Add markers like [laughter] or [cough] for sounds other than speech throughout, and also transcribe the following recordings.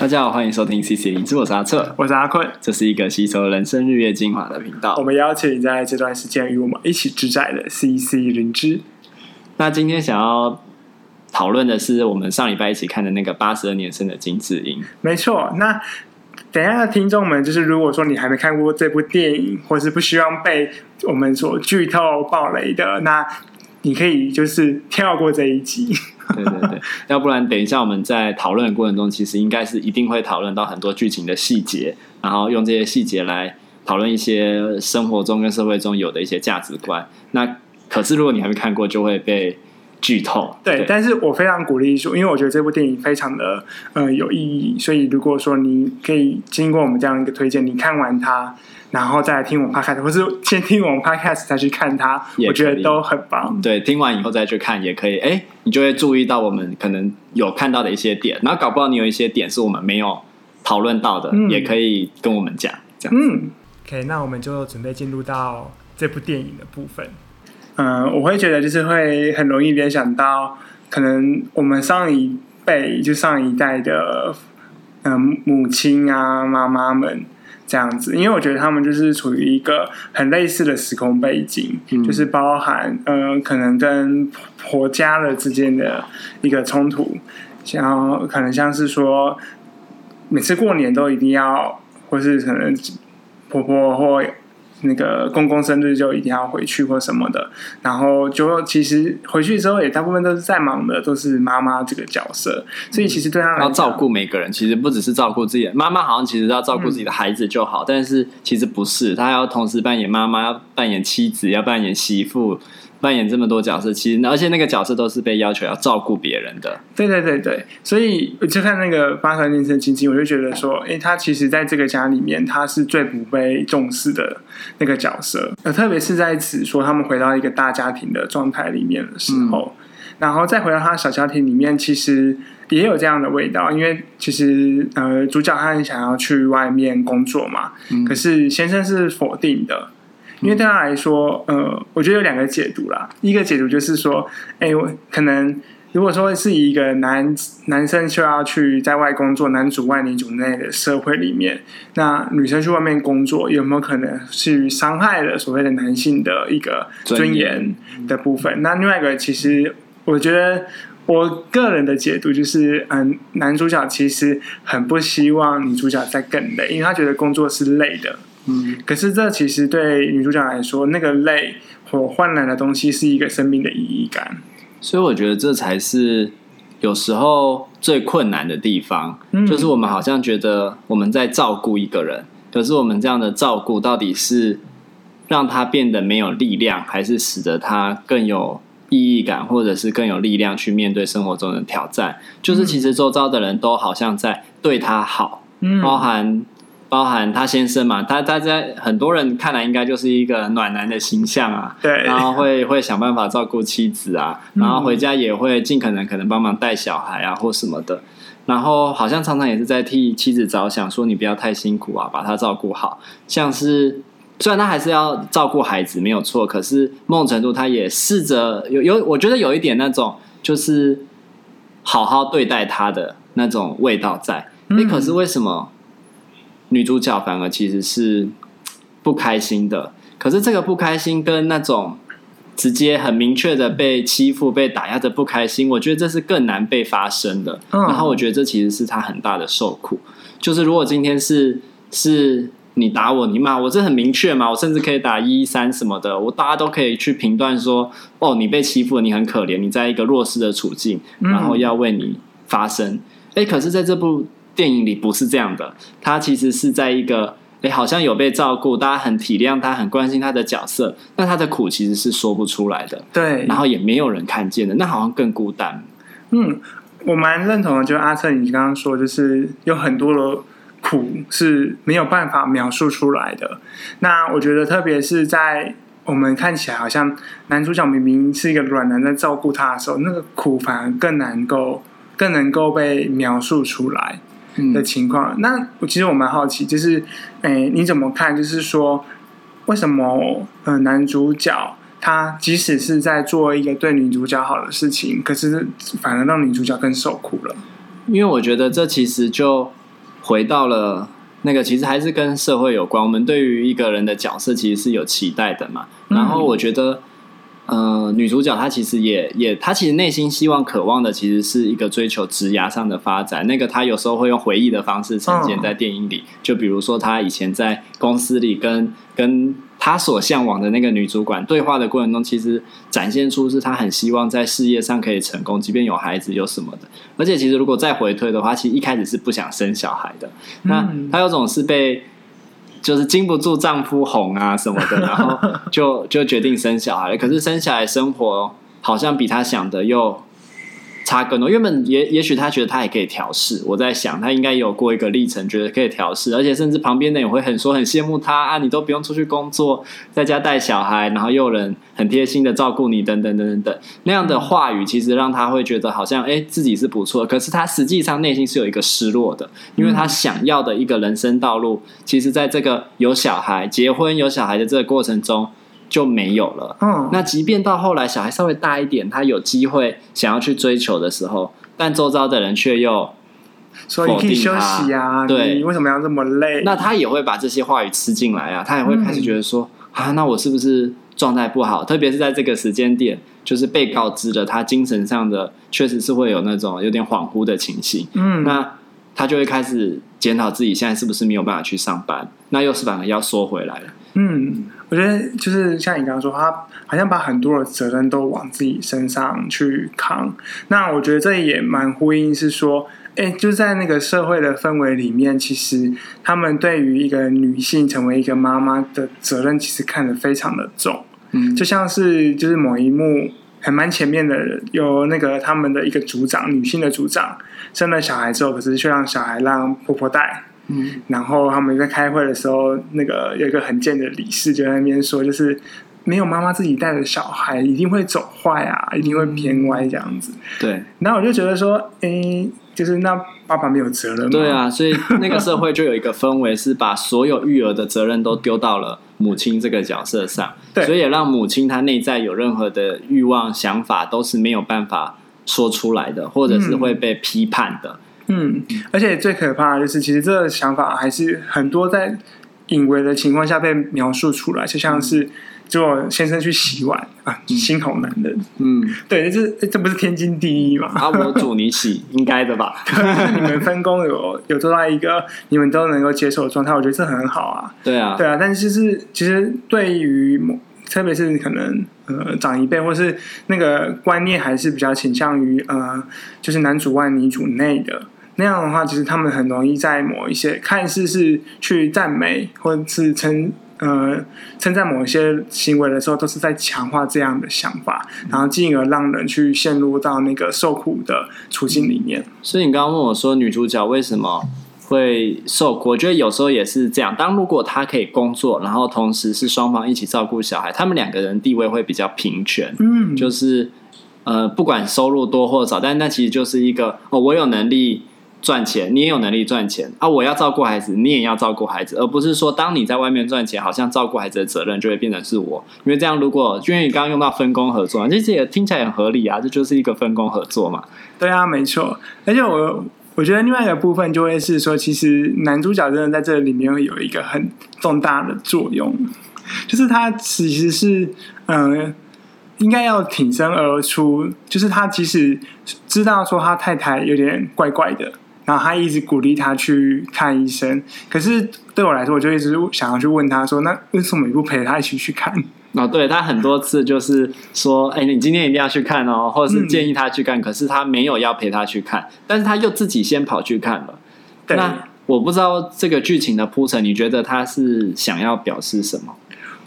大家好，欢迎收听 CC 灵知，我是阿策，我是阿坤，这是一个吸收人生日月精华的频道。我们邀请在这段时间与我们一起直在的 CC 灵知。那今天想要讨论的是我们上礼拜一起看的那个八十二年生的金智英。没错，那等一下的听众们，就是如果说你还没看过这部电影，或是不希望被我们所剧透爆雷的，那你可以就是跳过这一集。对对对，要不然等一下我们在讨论的过程中，其实应该是一定会讨论到很多剧情的细节，然后用这些细节来讨论一些生活中跟社会中有的一些价值观。那可是如果你还没看过，就会被剧透。对，对，但是我非常鼓励说，因为我觉得这部电影非常的呃有意义，所以如果说你可以经过我们这样一个推荐，你看完它。然后再来听我们 podcast，或是先听我们 podcast 再去看它，我觉得都很棒。对，听完以后再去看也可以。哎，你就会注意到我们可能有看到的一些点，然后搞不好你有一些点是我们没有讨论到的，嗯、也可以跟我们讲。这样嗯，OK，那我们就准备进入到这部电影的部分。嗯、呃，我会觉得就是会很容易联想到，可能我们上一辈就上一代的嗯、呃、母亲啊妈妈们。这样子，因为我觉得他们就是处于一个很类似的时空背景，嗯、就是包含呃，可能跟婆家的之间的一个冲突，像可能像是说，每次过年都一定要，或是可能婆婆或。那个公公生日就一定要回去或什么的，然后就其实回去之后也大部分都是在忙的，都是妈妈这个角色，所以其实对他来要照顾每个人，其实不只是照顾自己的妈妈，好像其实要照顾自己的孩子就好，嗯、但是其实不是，他要同时扮演妈妈，要扮演妻子，要扮演媳妇。扮演这么多角色，其实而且那个角色都是被要求要照顾别人的。对对对对，所以我就看那个八十二年生的金智英，我就觉得说，哎，他其实在这个家里面，他是最不被重视的那个角色。呃，特别是在此说他们回到一个大家庭的状态里面的时候，嗯、然后再回到他小家庭里面，其实也有这样的味道。因为其实呃，主角他很想要去外面工作嘛，嗯、可是先生是否定的。因为对他来说，呃，我觉得有两个解读啦。一个解读就是说，哎，我可能如果说是一个男男生需要去在外工作，男主外女主内的社会里面，那女生去外面工作，有没有可能去伤害了所谓的男性的一个尊严的部分？那另外一个，其实我觉得我个人的解读就是，嗯，男主角其实很不希望女主角再更累，因为他觉得工作是累的。嗯，可是这其实对女主角来说，那个累或换来的东西是一个生命的意义感。所以我觉得这才是有时候最困难的地方，嗯、就是我们好像觉得我们在照顾一个人，可是我们这样的照顾到底是让他变得没有力量，还是使得他更有意义感，或者是更有力量去面对生活中的挑战？就是其实周遭的人都好像在对他好，嗯、包含。包含他先生嘛，他他在很多人看来应该就是一个暖男的形象啊，对，然后会会想办法照顾妻子啊，然后回家也会尽可能可能帮忙带小孩啊或什么的，然后好像常常也是在替妻子着想，说你不要太辛苦啊，把他照顾好。像是虽然他还是要照顾孩子没有错，可是某种程度他也试着有有，我觉得有一点那种就是好好对待他的那种味道在。哎，可是为什么？女主角反而其实是不开心的，可是这个不开心跟那种直接很明确的被欺负、被打压的不开心，我觉得这是更难被发生的。然后我觉得这其实是他很大的受苦。就是如果今天是是你打我、你骂我，这很明确嘛，我甚至可以打一一三什么的，我大家都可以去评断说：哦，你被欺负了，你很可怜，你在一个弱势的处境，然后要为你发声。哎，可是在这部。电影里不是这样的，他其实是在一个哎，好像有被照顾，大家很体谅他，很关心他的角色，那他的苦其实是说不出来的，对，然后也没有人看见的，那好像更孤单。嗯，我蛮认同的，就是阿策你刚刚说，就是有很多的苦是没有办法描述出来的。那我觉得，特别是在我们看起来好像男主角明明是一个软男在照顾他的时候，那个苦反而更能够、更能够被描述出来。的情况，嗯、那我其实我蛮好奇，就是，哎、欸，你怎么看？就是说，为什么呃，男主角他即使是在做一个对女主角好的事情，可是反而让女主角更受苦了？因为我觉得这其实就回到了那个，其实还是跟社会有关。我们对于一个人的角色其实是有期待的嘛。然后我觉得。呃，女主角她其实也也，她其实内心希望、渴望的其实是一个追求职涯上的发展。那个她有时候会用回忆的方式呈现在电影里，就比如说她以前在公司里跟跟她所向往的那个女主管对话的过程中，其实展现出是她很希望在事业上可以成功，即便有孩子有什么的。而且其实如果再回推的话，其实一开始是不想生小孩的。那她有种是被。就是经不住丈夫哄啊什么的，[laughs] 然后就就决定生小孩了。可是生下来生活好像比他想的又。差更多，原本也也许他觉得他也可以调试。我在想，他应该有过一个历程，觉得可以调试，而且甚至旁边的人也会很说很羡慕他啊，你都不用出去工作，在家带小孩，然后又有人很贴心的照顾你，等等等等等那样的话语，其实让他会觉得好像哎、欸、自己是不错。可是他实际上内心是有一个失落的，因为他想要的一个人生道路，其实在这个有小孩、结婚、有小孩的这个过程中。就没有了。嗯，那即便到后来小孩稍微大一点，他有机会想要去追求的时候，但周遭的人却又说你可以休息啊，对，你为什么要这么累？那他也会把这些话语吃进来啊，他也会开始觉得说、嗯、啊，那我是不是状态不好？特别是在这个时间点，就是被告知了他精神上的确实是会有那种有点恍惚的情形。嗯，那他就会开始检讨自己现在是不是没有办法去上班，那又是反而要缩回来了。嗯，我觉得就是像你刚刚说，他好像把很多的责任都往自己身上去扛。那我觉得这也蛮呼应，是说，哎，就在那个社会的氛围里面，其实他们对于一个女性成为一个妈妈的责任，其实看得非常的重。嗯，就像是就是某一幕还蛮前面的，有那个他们的一个组长，女性的组长生了小孩之后，可是却让小孩让婆婆带。嗯，然后他们在开会的时候，那个有一个很贱的理事就在那边说，就是没有妈妈自己带的小孩一定会走坏啊，一定会偏歪这样子。对，然后我就觉得说，哎，就是那爸爸没有责任吗？对啊，所以那个社会就有一个氛围是把所有育儿的责任都丢到了母亲这个角色上，对，所以也让母亲她内在有任何的欲望、想法都是没有办法说出来的，或者是会被批判的。嗯嗯，而且最可怕的就是，其实这个想法还是很多在隐微的情况下被描述出来，就像是就先生去洗碗啊，心好男的。嗯，对，这这不是天经地义嘛？啊，我煮你洗，应该的吧？你们分工有有做到一个你们都能够接受的状态，我觉得这很好啊。对啊，对啊，但是是其实对于特别是可能呃长一辈，或是那个观念还是比较倾向于呃，就是男主外女主内的。那样的话，其实他们很容易在某一些看似是去赞美或者是称呃称赞某一些行为的时候，都是在强化这样的想法，然后进而让人去陷入到那个受苦的处境里面。所以你刚刚问我说，女主角为什么会受苦？我觉得有时候也是这样。当如果她可以工作，然后同时是双方一起照顾小孩，他们两个人地位会比较平权。嗯，就是呃，不管收入多或少，但那其实就是一个哦，我有能力。赚钱，你也有能力赚钱啊！我要照顾孩子，你也要照顾孩子，而不是说当你在外面赚钱，好像照顾孩子的责任就会变成是我。因为这样，如果因为你刚刚用到分工合作，其实也听起来很合理啊，这就是一个分工合作嘛。对啊，没错。而且我我觉得另外一个部分就会是说，其实男主角真的在这里面会有一个很重大的作用，就是他其实是嗯、应该要挺身而出，就是他即使知道说他太太有点怪怪的。然后他一直鼓励他去看医生，可是对我来说，我就一直想要去问他说：“那为什么你不陪他一起去看？”哦，对，他很多次就是说：“哎，你今天一定要去看哦，或者是建议他去看。嗯”可是他没有要陪他去看，但是他又自己先跑去看了。对。那我不知道这个剧情的铺陈，你觉得他是想要表示什么？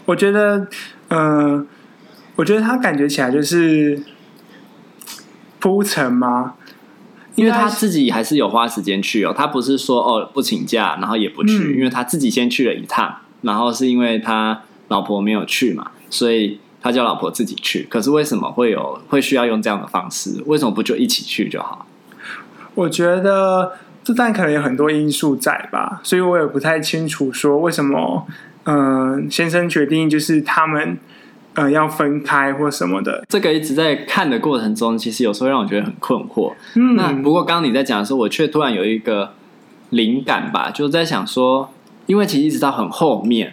我觉得，嗯、呃，我觉得他感觉起来就是铺陈吗？因为他自己还是有花时间去哦，他不是说哦不请假，然后也不去，嗯，因为他自己先去了一趟，然后是因为他老婆没有去嘛，所以他叫老婆自己去。可是为什么会有会需要用这样的方式？为什么不就一起去就好？我觉得这但可能有很多因素在吧，所以我也不太清楚说为什么，嗯，呃，先生决定就是他们。呃，要分开或什么的，这个一直在看的过程中，其实有时候让我觉得很困惑。嗯，那不过刚刚你在讲的时候，我却突然有一个灵感吧，就是在想说，因为其实一直到很后面，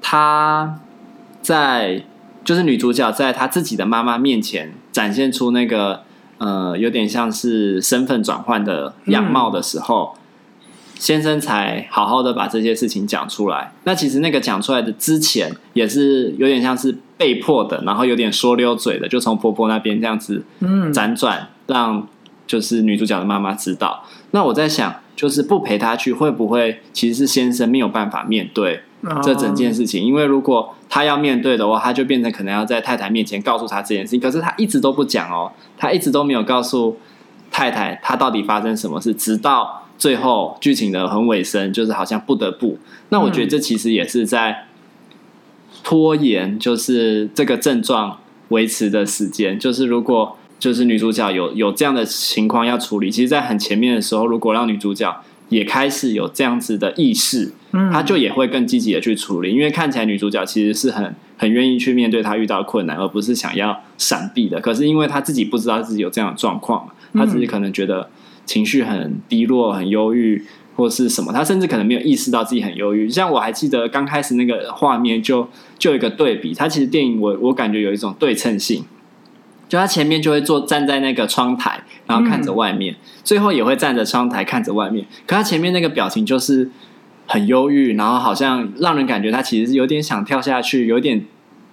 他在就是女主角在她自己的妈妈面前展现出那个呃有点像是身份转换的样貌的时候。嗯先生才好好的把这些事情讲出来。那其实那个讲出来的之前，也是有点像是被迫的，然后有点说溜嘴的，就从婆婆那边这样子嗯辗转，让就是女主角的妈妈知道。那我在想，就是不陪她去，会不会其实是先生没有办法面对这整件事情？因为如果他要面对的话，他就变成可能要在太太面前告诉她这件事情。可是他一直都不讲哦，他一直都没有告诉太太他到底发生什么事，直到。最后剧情的很尾声，就是好像不得不。那我觉得这其实也是在拖延，就是这个症状维持的时间。就是如果就是女主角有有这样的情况要处理，其实，在很前面的时候，如果让女主角也开始有这样子的意识，嗯，她就也会更积极的去处理。因为看起来女主角其实是很很愿意去面对她遇到困难，而不是想要闪避的。可是因为她自己不知道自己有这样的状况，她自己可能觉得。情绪很低落、很忧郁，或是什么，他甚至可能没有意识到自己很忧郁。像我还记得刚开始那个画面就，就一个对比。他其实电影我我感觉有一种对称性，就他前面就会坐站在那个窗台，然后看着外面，嗯、最后也会站着窗台看着外面。可他前面那个表情就是很忧郁，然后好像让人感觉他其实是有点想跳下去，有点。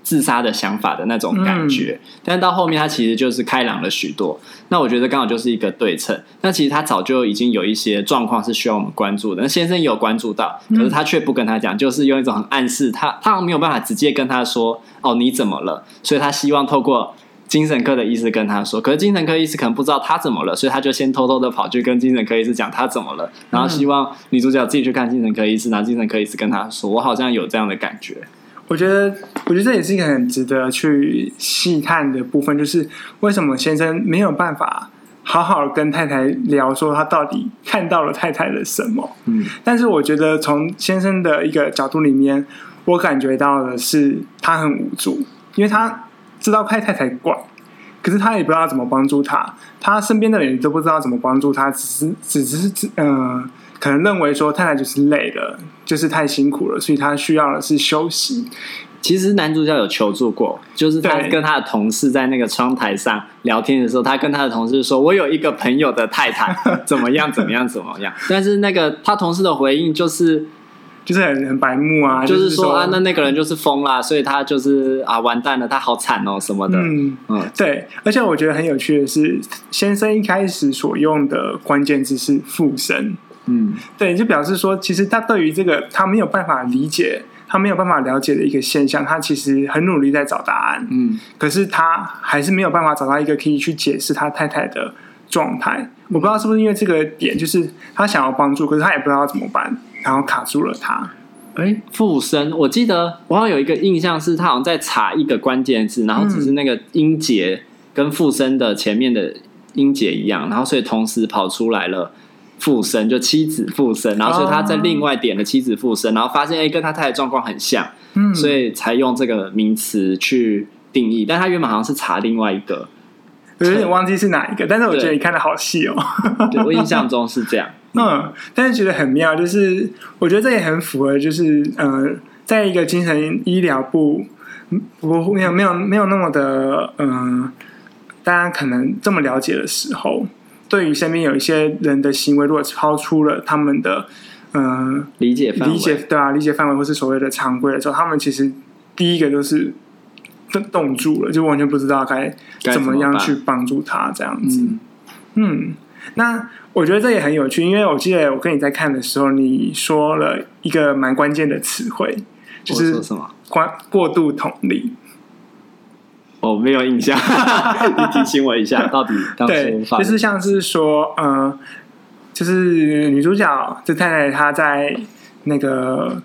自杀的想法的那种感觉，嗯、但到后面他其实就是开朗了许多。那我觉得刚好就是一个对称。那其实他早就已经有一些状况是需要我们关注的。那先生也有关注到，可是他却不跟他讲，就是用一种很暗示他，他没有办法直接跟他说：“哦，你怎么了？”所以他希望透过精神科的医师跟他说。可是精神科医师可能不知道他怎么了，所以他就先偷偷的跑去跟精神科医师讲他怎么了，然后希望女主角自己去看精神科医师，然后精神科医师跟他说：“我好像有这样的感觉。”我觉得，我觉得这也是一个很值得去细探的部分，就是为什么先生没有办法好好跟太太聊，说他到底看到了太太的什么？嗯，但是我觉得从先生的一个角度里面，我感觉到的是他很无助，因为他知道太太太怪，可是他也不知道怎么帮助他，他身边的人都不知道怎么帮助他，只是只是嗯。呃可能认为说太太就是累了，就是太辛苦了，所以他需要的是休息。其实男主角有求助过，就是他跟他的同事在那个窗台上聊天的时候，他跟他的同事说：“我有一个朋友的太太 [laughs] 怎么样，怎么样，怎么样。”但是那个他同事的回应就是，就是很很白目啊，就是说啊，那那个人就是疯了，所以他就是啊，完蛋了，他好惨哦什么的。嗯嗯，对。而且我觉得很有趣的是，先生一开始所用的关键字是附身。嗯，对，就表示说，其实他对于这个他没有办法理解，他没有办法了解的一个现象，他其实很努力在找答案。嗯，可是他还是没有办法找到一个可以去解释他太太的状态。我不知道是不是因为这个点，就是他想要帮助，可是他也不知道怎么办，然后卡住了他。哎，附身，我记得我好像有一个印象是，他好像在查一个关键字，然后只是那个音节跟附身的前面的音节一样，然后所以同时跑出来了。附身就妻子附身，然后所以他在另外点了妻子附身，然后发现哎，跟他太太状况很像，嗯，所以才用这个名词去定义。但他原本好像是查另外一个，有点忘记是哪一个，但是我觉得你看的好细哦。对，我印象中是这样，[laughs] 嗯，但是觉得很妙，就是我觉得这也很符合，就是呃，在一个精神医疗部，不没有没有没有那么的嗯、呃，大家可能这么了解的时候。对于身边有一些人的行为，如果超出了他们的嗯、呃、理解范围理解对啊理解范围，或是所谓的常规的时候，他们其实第一个就是冻冻住了，就完全不知道该怎么样去帮助他这样子。嗯，嗯，那我觉得这也很有趣，因为我记得我跟你在看的时候，你说了一个蛮关键的词汇，就是什么？过过度同理。我没有印象，[laughs] 你提醒我一下，到底当时就是像是说，呃，就是女主角这太太她在那个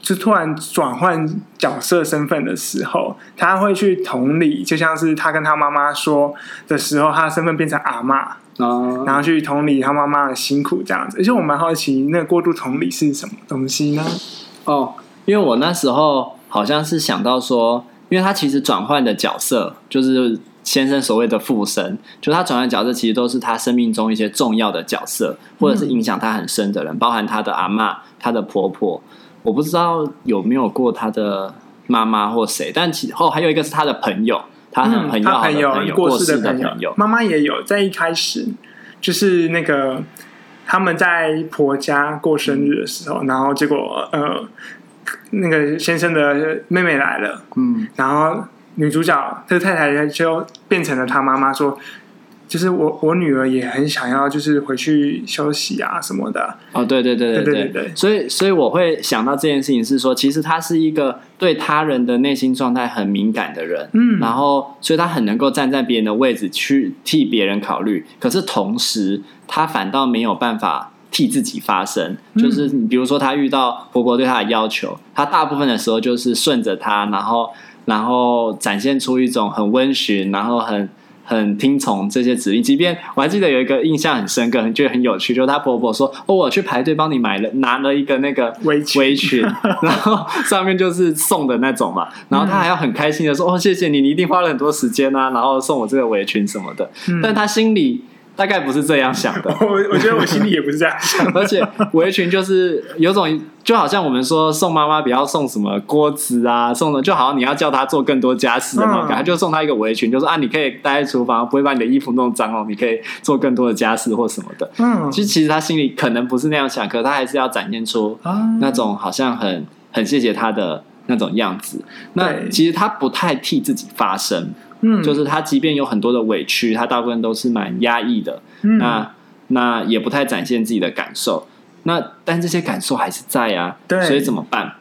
就突然转换角色身份的时候，她会去同理，就像是她跟她妈妈说的时候，她的身份变成阿妈，哦，然后去同理她妈妈的辛苦这样子。而且我蛮好奇，那个过度同理是什么东西呢？哦，因为我那时候好像是想到说。因为他其实转换的角色，就是先生所谓的附身，就他转换角色其实都是他生命中一些重要的角色，或者是影响他很深的人，嗯、包含他的阿妈、他的婆婆。我不知道有没有过他的妈妈或谁，但其后还有一个是他的朋友，他很很要好的朋友，嗯、朋友过世的朋友。妈妈也有在一开始，就是那个他们在婆家过生日的时候，嗯、然后结果呃，那个先生的妹妹来了，嗯，然后。女主角这个太太就变成了她妈妈，说：“就是我我女儿也很想要，就是回去休息啊什么的。”哦，对对对对对对，对。所以所以我会想到这件事情是说，其实他是一个对他人的内心状态很敏感的人，嗯，然后所以他很能够站在别人的位置去替别人考虑，可是同时他反倒没有办法替自己发声。就是比如说他遇到婆婆对他的要求，他大部分的时候就是顺着他，然后。然后展现出一种很温驯，然后很很听从这些指令。即便我还记得有一个印象很深刻，觉得很有趣，就是她婆婆说：“哦，我去排队帮你买了，拿了一个那个围裙，围裙，[laughs] 然后上面就是送的那种嘛。”然后她还要很开心的说：“哦，谢谢你，你一定花了很多时间啊，然后送我这个围裙什么的。”但她心里。大概不是这样想的，[laughs] 我我觉得我心里也不是这样 [laughs] 想，而且围裙就是有种就好像我们说送妈妈不要送什么锅子啊，送的就好像你要叫她做更多家事的那种感觉，嗯、就送她一个围裙，就说啊，你可以待在厨房，不会把你的衣服弄脏哦，你可以做更多的家事或什么的。嗯，其实其实他心里可能不是那样想，可是他还是要展现出那种好像很很谢谢他的那种样子。那其实他不太替自己发声。嗯，就是他，即便有很多的委屈，他大部分都是蛮压抑的。嗯，那那也不太展现自己的感受。那但这些感受还是在啊。对，所以怎么办？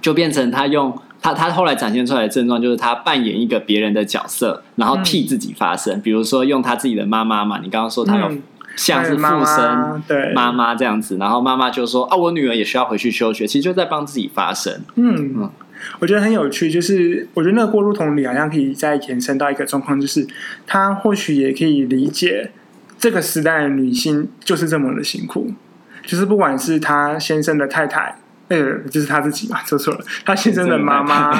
就变成他用他他后来展现出来的症状，就是他扮演一个别人的角色，然后替自己发声。嗯，比如说用他自己的妈妈嘛，你刚刚说他有像是附身对妈妈这样子，然后妈妈就说啊，我女儿也需要回去休学，其实就在帮自己发声。嗯嗯。我觉得很有趣，就是我觉得那个过路同理好像可以再延伸到一个状况，就是他或许也可以理解这个时代的女性就是这么的辛苦，就是不管是他先生的太太，呃，就是他自己嘛，说错了，他先生的妈妈，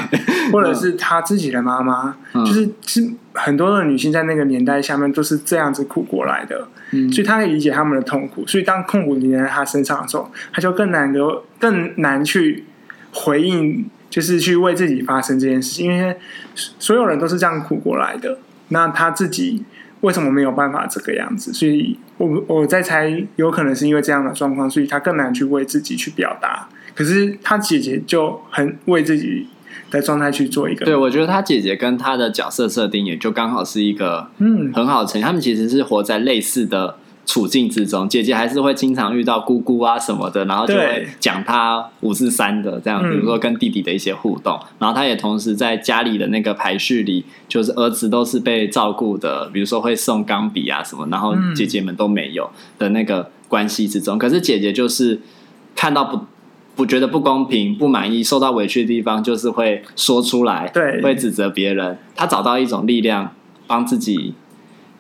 或者是他自己的妈妈，就是是很多的女性在那个年代下面都是这样子苦过来的，所以他可以理解他们的痛苦，所以当痛苦临在他身上的时候，他就更难得更难去回应。就是去为自己发声这件事情，因为所有人都是这样苦过来的。那他自己为什么没有办法这个样子？所以我我在猜，有可能是因为这样的状况，所以他更难去为自己去表达。可是他姐姐就很为自己的状态去做一个。对，我觉得他姐姐跟他的角色设定也就刚好是一个嗯很好的成。他们其实是活在类似的。处境之中，姐姐还是会经常遇到姑姑啊什么的，然后就会讲她五四三的这样，比如说跟弟弟的一些互动。嗯、然后她也同时在家里的那个排序里，就是儿子都是被照顾的，比如说会送钢笔啊什么，然后姐姐们都没有的那个关系之中。可是姐姐就是看到不不觉得不公平、不满意、受到委屈的地方，就是会说出来，对，会指责别人。她找到一种力量，帮自己，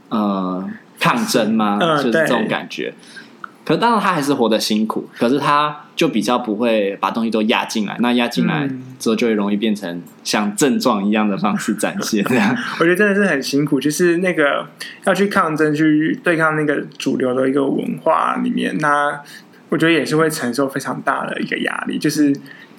呃。抗争吗？就是这种感觉。呃、可是当然，他还是活得辛苦。可是他就比较不会把东西都压进来。那压进来之后，就会容易变成像症状一样的方式展现。这样，[laughs] 我觉得真的是很辛苦。就是那个要去抗争，去对抗那个主流的一个文化里面，那我觉得也是会承受非常大的一个压力。就是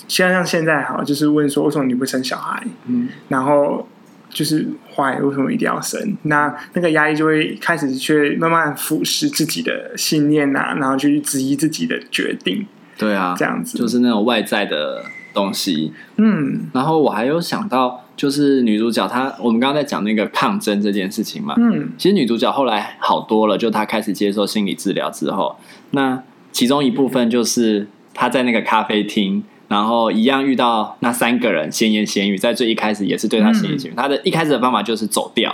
像像现在哈，就是问说为什么你不生小孩？嗯，然后。就是坏，为什么一定要生？那那个压力就会开始去慢慢腐蚀自己的信念呐、啊，然后去质疑自己的决定。对啊，这样子就是那种外在的东西。嗯，然后我还有想到，就是女主角她，我们刚刚在讲那个抗争这件事情嘛。嗯，其实女主角后来好多了，就她开始接受心理治疗之后，那其中一部分就是她在那个咖啡厅。然后一样遇到那三个人闲言闲语，在最一开始也是对他闲言闲语。他的一开始的方法就是走掉，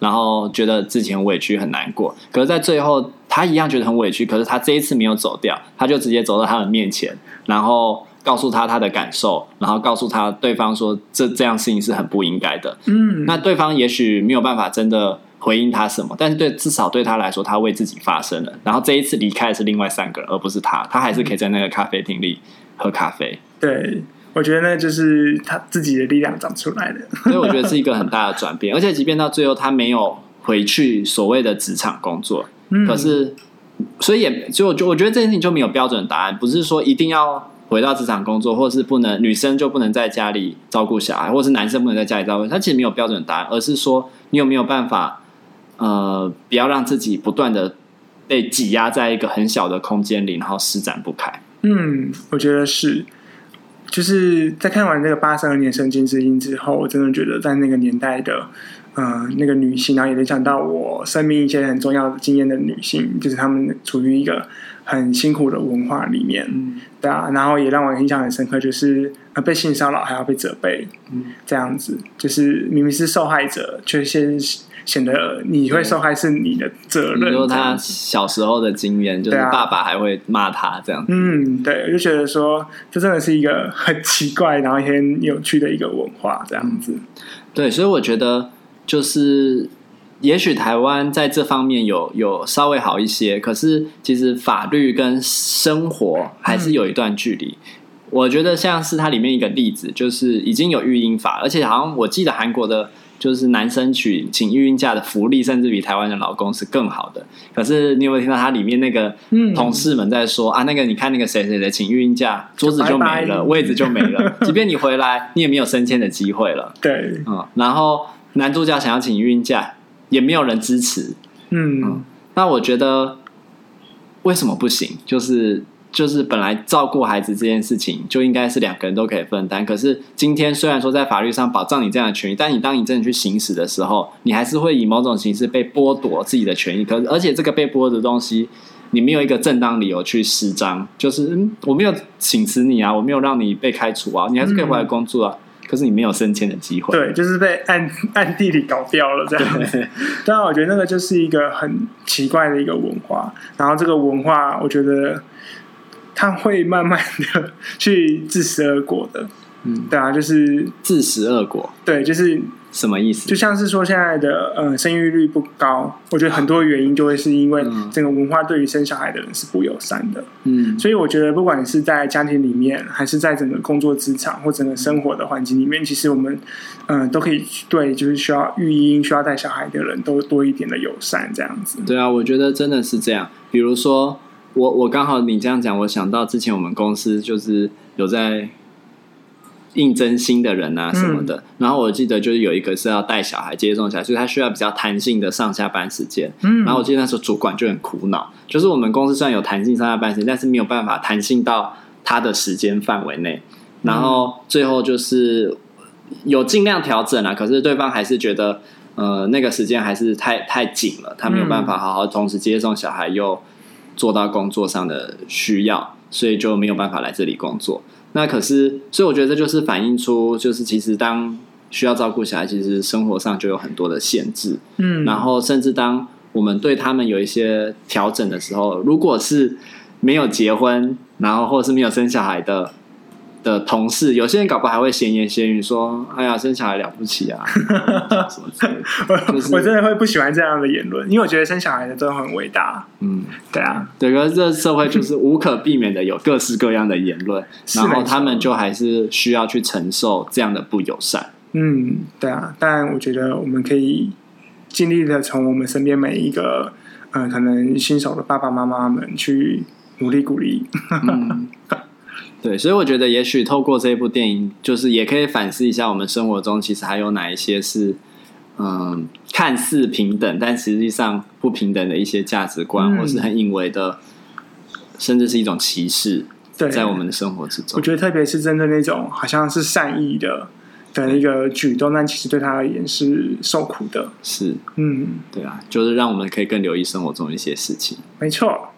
然后觉得之前委屈很难过。可是，在最后他一样觉得很委屈，可是他这一次没有走掉，他就直接走到他的面前，然后告诉他他的感受，然后告诉他对方说这这样事情是很不应该的。嗯，那对方也许没有办法真的回应他什么，但是对至少对他来说，他为自己发声了。然后这一次离开的是另外三个人，而不是他，他还是可以在那个咖啡厅里喝咖啡。对，我觉得那就是他自己的力量长出来的，所以我觉得是一个很大的转变。[laughs] 而且即便到最后他没有回去所谓的职场工作，嗯、可是所以也就就我觉得这件事情就没有标准答案，不是说一定要回到职场工作，或是不能女生就不能在家里照顾小孩，或是男生不能在家里照顾，他其实没有标准答案，而是说你有没有办法呃，不要让自己不断的被挤压在一个很小的空间里，然后施展不开。嗯，我觉得是。就是在看完这个八十二年神经之音之后，我真的觉得在那个年代的，呃，那个女性，然后也联想到我生命一些很重要的经验的女性，就是她们处于一个很辛苦的文化里面，嗯、对啊，然后也让我印象很深刻，就是被性骚扰还要被责备，嗯、这样子，就是明明是受害者，却先。显得你会受害是你的责任。比如他小时候的经验，就是爸爸还会骂他这样子。嗯，对，我就觉得说，这真的是一个很奇怪，然后也很有趣的一个文化这样子。对，所以我觉得就是，也许台湾在这方面有有稍微好一些，可是其实法律跟生活还是有一段距离。嗯、我觉得像是它里面一个例子，就是已经有育婴法，而且好像我记得韩国的。就是男生取请育婴假的福利，甚至比台湾的老公是更好的。可是你有没有听到他里面那个同事们在说、嗯、啊？那个你看那个谁谁谁请育婴假，桌子就没了，位置就没了。即便你回来，你也没有升迁的机会了。对，嗯。然后男主角想要请育婴假，也没有人支持。嗯，嗯。那我觉得为什么不行？就是。就是本来照顾孩子这件事情就应该是两个人都可以分担，可是今天虽然说在法律上保障你这样的权益，但你当你真的去行使的时候，你还是会以某种形式被剥夺自己的权益。可是而且这个被剥夺的东西，你没有一个正当理由去施张，就是嗯，我没有请辞你啊，我没有让你被开除啊，你还是可以回来工作啊。嗯、可是你没有升迁的机会，对，就是被暗暗地里搞掉了这样子。[laughs] 当然，我觉得那个就是一个很奇怪的一个文化。然后这个文化，我觉得。他会慢慢的去自食恶果的，嗯，对啊，就是自食恶果，对，就是什么意思？就像是说现在的呃生育率不高，我觉得很多原因就会是因为整个文化对于生小孩的人是不友善的，嗯，所以我觉得不管你是在家庭里面，还是在整个工作职场或整个生活的环境里面，其实我们嗯、呃、都可以对就是需要育婴、需要带小孩的人都多一点的友善，这样子。对啊，我觉得真的是这样，比如说。我我刚好你这样讲，我想到之前我们公司就是有在应征新的人啊什么的，嗯、然后我记得就是有一个是要带小孩接送小孩，所以他需要比较弹性的上下班时间。嗯，然后我记得那时候主管就很苦恼，就是我们公司虽然有弹性上下班时间，但是没有办法弹性到他的时间范围内。然后最后就是有尽量调整啊，可是对方还是觉得呃那个时间还是太太紧了，他没有办法好好同时接送小孩又。做到工作上的需要，所以就没有办法来这里工作。那可是，所以我觉得这就是反映出，就是其实当需要照顾小孩，其实生活上就有很多的限制。嗯，然后甚至当我们对他们有一些调整的时候，如果是没有结婚，然后或者是没有生小孩的。的同事，有些人搞不好还会闲言闲语说：“哎呀，生小孩了不起啊！”什么之类的。[laughs] 我真的会不喜欢这样的言论，因为我觉得生小孩的都很伟大。嗯，对啊，对，可是这社会就是无可避免的有各式各样的言论，[laughs] 然后他们就还是需要去承受这样的不友善。嗯，对啊，但我觉得我们可以尽力的从我们身边每一个呃，可能新手的爸爸妈妈们去努力鼓励。嗯 [laughs] 对，所以我觉得也许透过这部电影，就是也可以反思一下我们生活中其实还有哪一些是，嗯，看似平等，但实际上不平等的一些价值观，嗯、或是很隐微的，甚至是一种歧视，在我们的生活之中。我觉得特别是针对那种好像是善意的的一个举动，但其实对他而言是受苦的。是，嗯，对啊，就是让我们可以更留意生活中的一些事情。没错。